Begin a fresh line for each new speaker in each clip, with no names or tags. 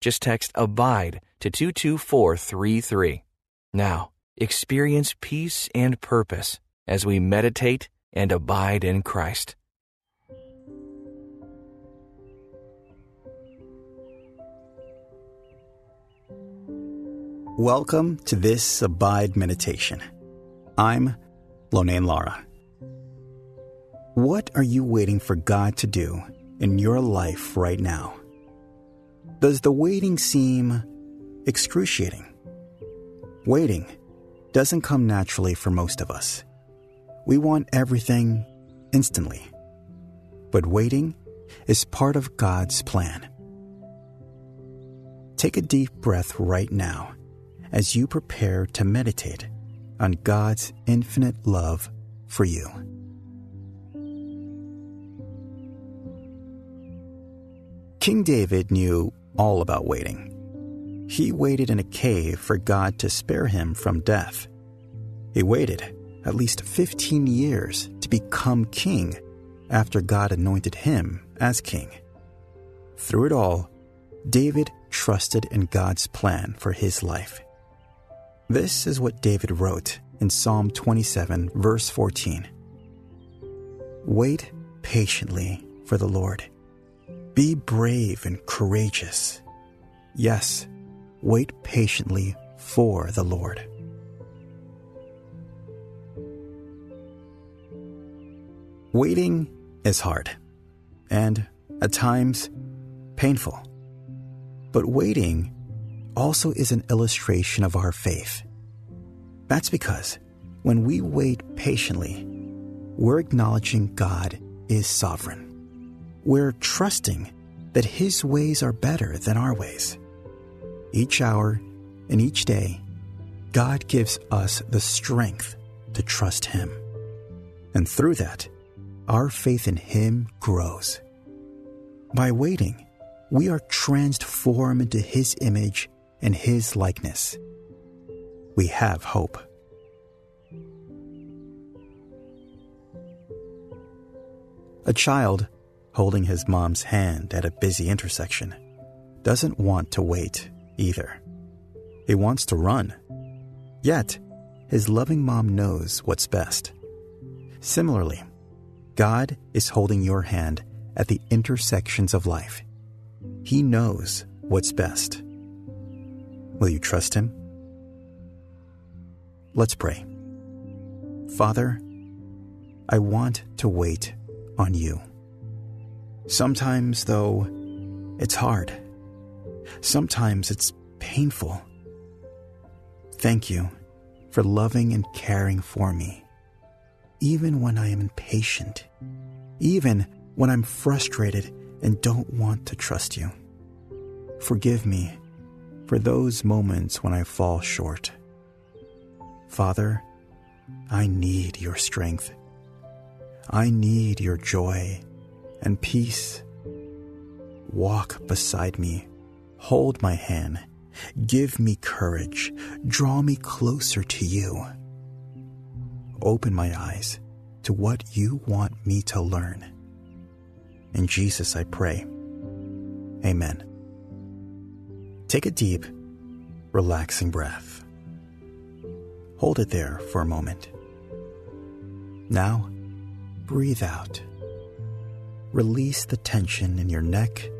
Just text ABIDE to 22433. Now, experience peace and purpose as we meditate and abide in Christ.
Welcome to this Abide Meditation. I'm Lonane Lara. What are you waiting for God to do in your life right now? Does the waiting seem excruciating? Waiting doesn't come naturally for most of us. We want everything instantly. But waiting is part of God's plan. Take a deep breath right now as you prepare to meditate on God's infinite love for you. King David knew all about waiting. He waited in a cave for God to spare him from death. He waited at least 15 years to become king after God anointed him as king. Through it all, David trusted in God's plan for his life. This is what David wrote in Psalm 27, verse 14 Wait patiently for the Lord. Be brave and courageous. Yes, wait patiently for the Lord. Waiting is hard and, at times, painful. But waiting also is an illustration of our faith. That's because when we wait patiently, we're acknowledging God is sovereign. We're trusting that His ways are better than our ways. Each hour and each day, God gives us the strength to trust Him. And through that, our faith in Him grows. By waiting, we are transformed into His image and His likeness. We have hope. A child holding his mom's hand at a busy intersection doesn't want to wait either. He wants to run. Yet, his loving mom knows what's best. Similarly, God is holding your hand at the intersections of life. He knows what's best. Will you trust Him? Let's pray. Father, I want to wait on you. Sometimes, though, it's hard. Sometimes it's painful. Thank you for loving and caring for me, even when I am impatient, even when I'm frustrated and don't want to trust you. Forgive me for those moments when I fall short. Father, I need your strength. I need your joy and peace. Walk beside me, hold my hand, give me courage, draw me closer to you. Open my eyes to what you want me to learn. In Jesus I pray. Amen. Take a deep, relaxing breath. Hold it there for a moment. Now, breathe out. Release the tension in your neck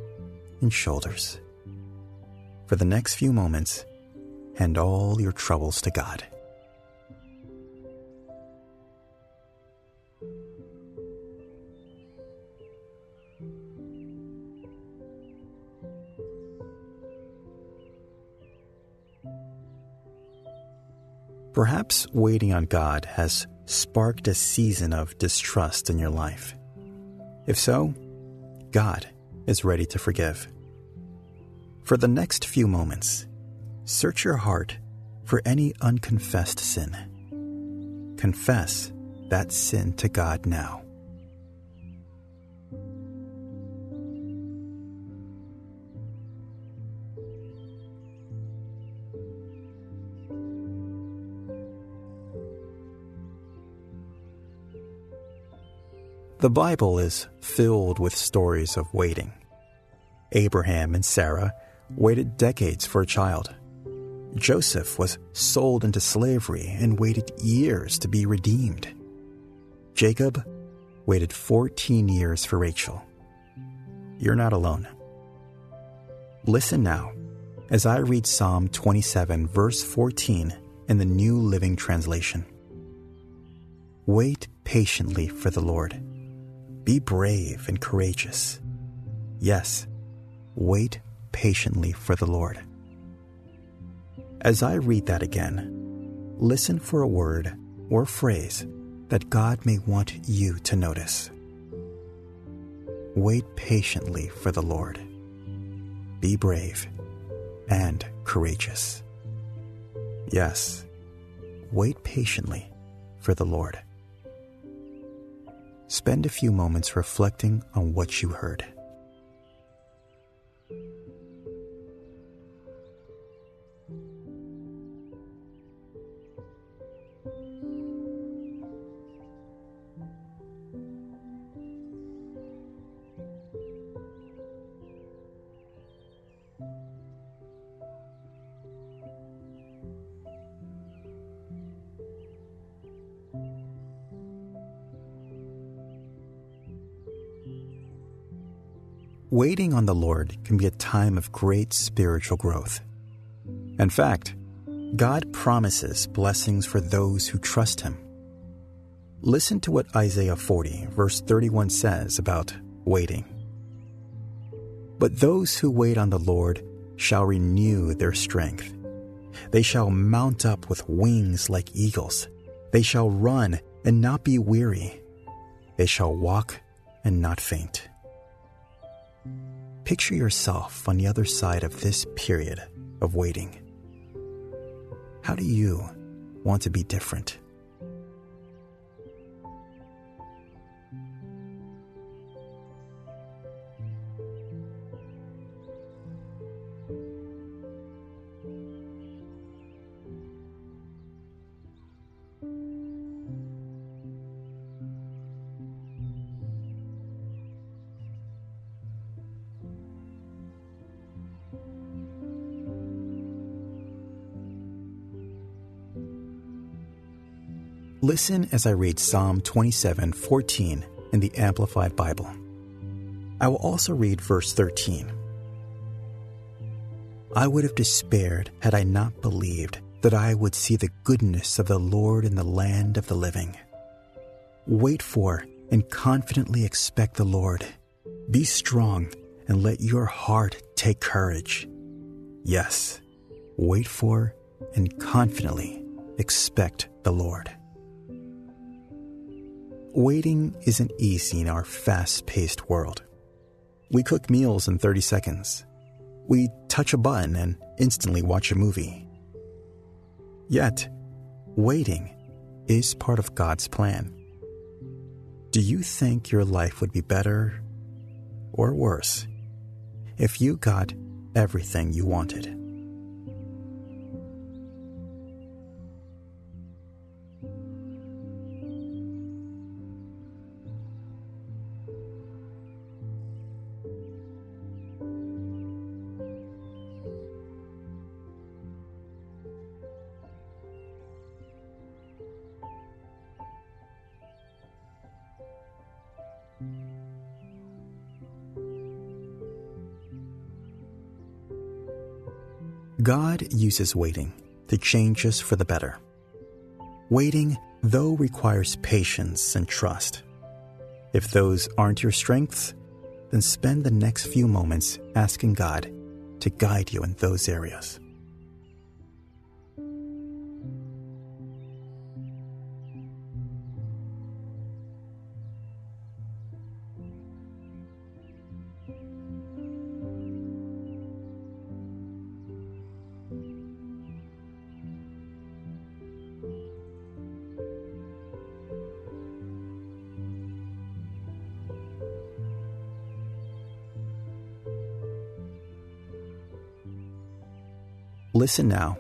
and shoulders. For the next few moments, hand all your troubles to God. Perhaps waiting on God has sparked a season of distrust in your life. If so, God is ready to forgive. For the next few moments, Search your heart for any unconfessed sin. Confess that sin to God now. The Bible is filled with stories of waiting. Abraham and Sarah waited decades for a child. Joseph was sold into slavery and waited years to be redeemed. Jacob waited 14 years for Rachel. You're not alone. Listen now as I read Psalm 27, verse 14 in the New Living Translation. Wait patiently for the Lord be brave and courageous. Yes, wait patiently for the Lord. As I read that again, listen for a word or phrase that God may want you to notice. Wait patiently for the Lord. Be brave and courageous. Yes, wait patiently for the Lord. Spend a few moments reflecting on what you heard. Waiting on the Lord can be a time of great spiritual growth. In fact, God promises blessings for those who trust Him. Listen to what Isaiah 40, verse 31 says about waiting. But those who wait on the Lord shall renew their strength. They shall mount up with wings like eagles. They shall run and not be weary. They shall walk and not faint. Picture yourself on the other side of this period of waiting. How do you want to be different? Listen as I read Psalm 27:14 in the Amplified Bible. I will also read verse 13. I would have despaired had I not believed that I would see the goodness of the Lord in the land of the living. Wait for and confidently expect the Lord. Be strong and let your heart take courage. Yes, wait for and confidently expect the Lord. Waiting isn't easy in our fast paced world. We cook meals in 30 seconds. We touch a button and instantly watch a movie. Yet, waiting is part of God's plan. Do you think your life would be better or worse if you got everything you wanted? God uses waiting to change us for the better. Waiting, though, requires patience and trust. If those aren't your strengths, then spend the next few moments asking God to guide you in those areas. Listen now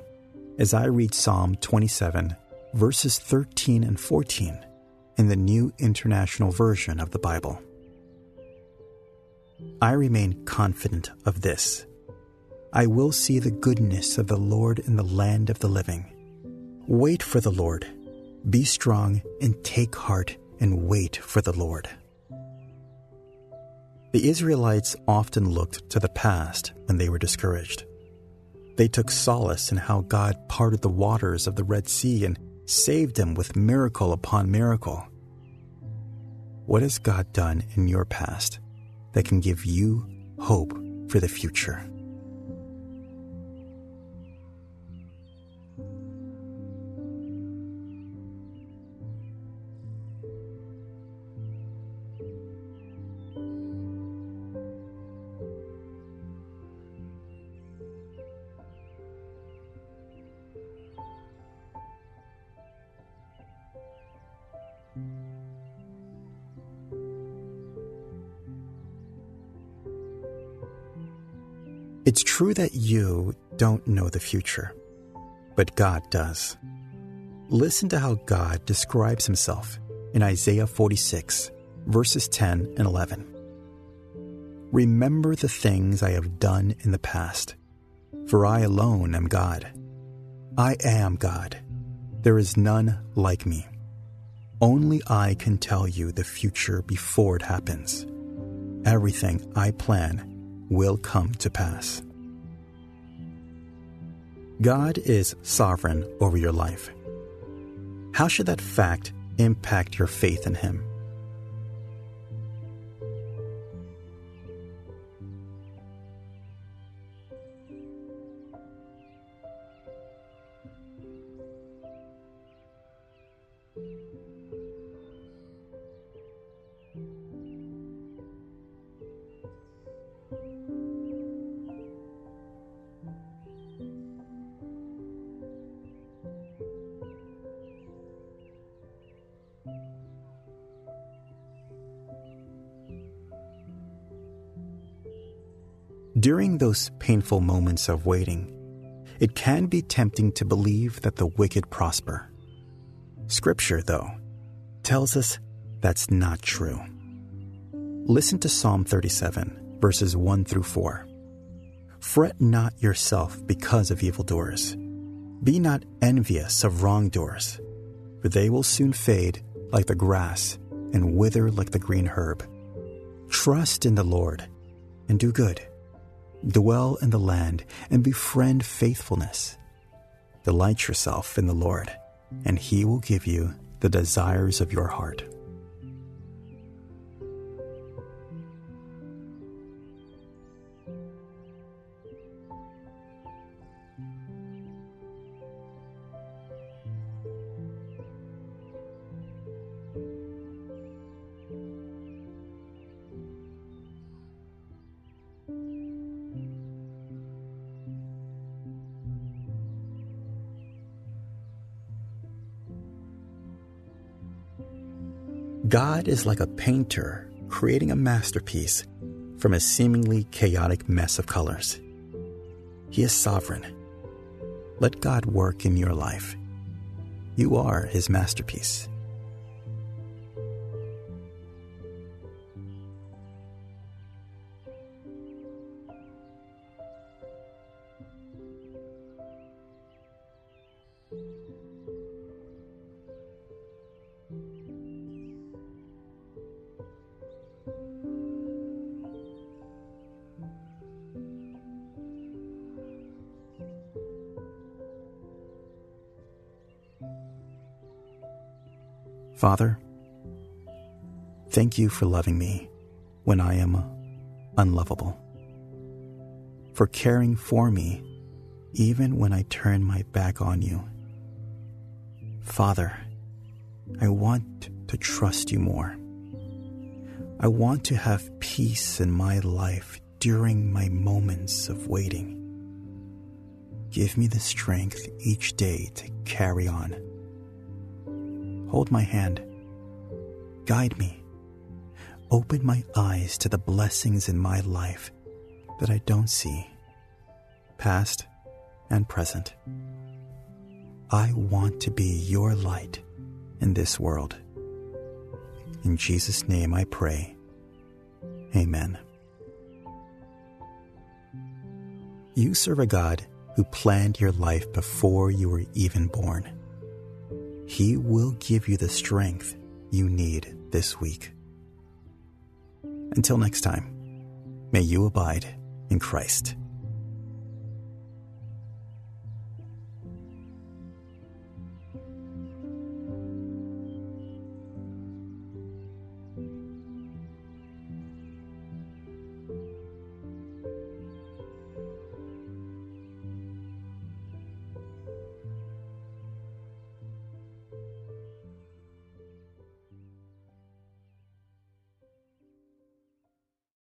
as I read Psalm 27, verses 13 and 14 in the New International Version of the Bible. I remain confident of this. I will see the goodness of the Lord in the land of the living. Wait for the Lord. Be strong and take heart and wait for the Lord. The Israelites often looked to the past when they were discouraged. They took solace in how God parted the waters of the Red Sea and saved them with miracle upon miracle. What has God done in your past that can give you hope for the future? It's true that you don't know the future, but God does. Listen to how God describes himself in Isaiah 46, verses 10 and 11. Remember the things I have done in the past, for I alone am God. I am God. There is none like me. Only I can tell you the future before it happens. Everything I plan will come to pass. God is sovereign over your life. How should that fact impact your faith in Him? During those painful moments of waiting, it can be tempting to believe that the wicked prosper. Scripture, though, tells us that's not true. Listen to Psalm 37, verses 1 through 4. Fret not yourself because of evildoers. Be not envious of wrongdoers, for they will soon fade like the grass and wither like the green herb. Trust in the Lord and do good Dwell in the land and befriend faithfulness. Delight yourself in the Lord, and He will give you the desires of your heart. God is like a painter creating a masterpiece from a seemingly chaotic mess of colors. He is sovereign. Let God work in your life. You are His masterpiece. Father, thank you for loving me when I am unlovable, for caring for me even when I turn my back on you. Father, I want to trust you more. I want to have peace in my life during my moments of waiting. Give me the strength each day to carry on Hold my hand. Guide me. Open my eyes to the blessings in my life that I don't see, past and present. I want to be your light in this world. In Jesus' name I pray. Amen. You serve a God who planned your life before you were even born. He will give you the strength you need this week. Until next time, may you abide in Christ.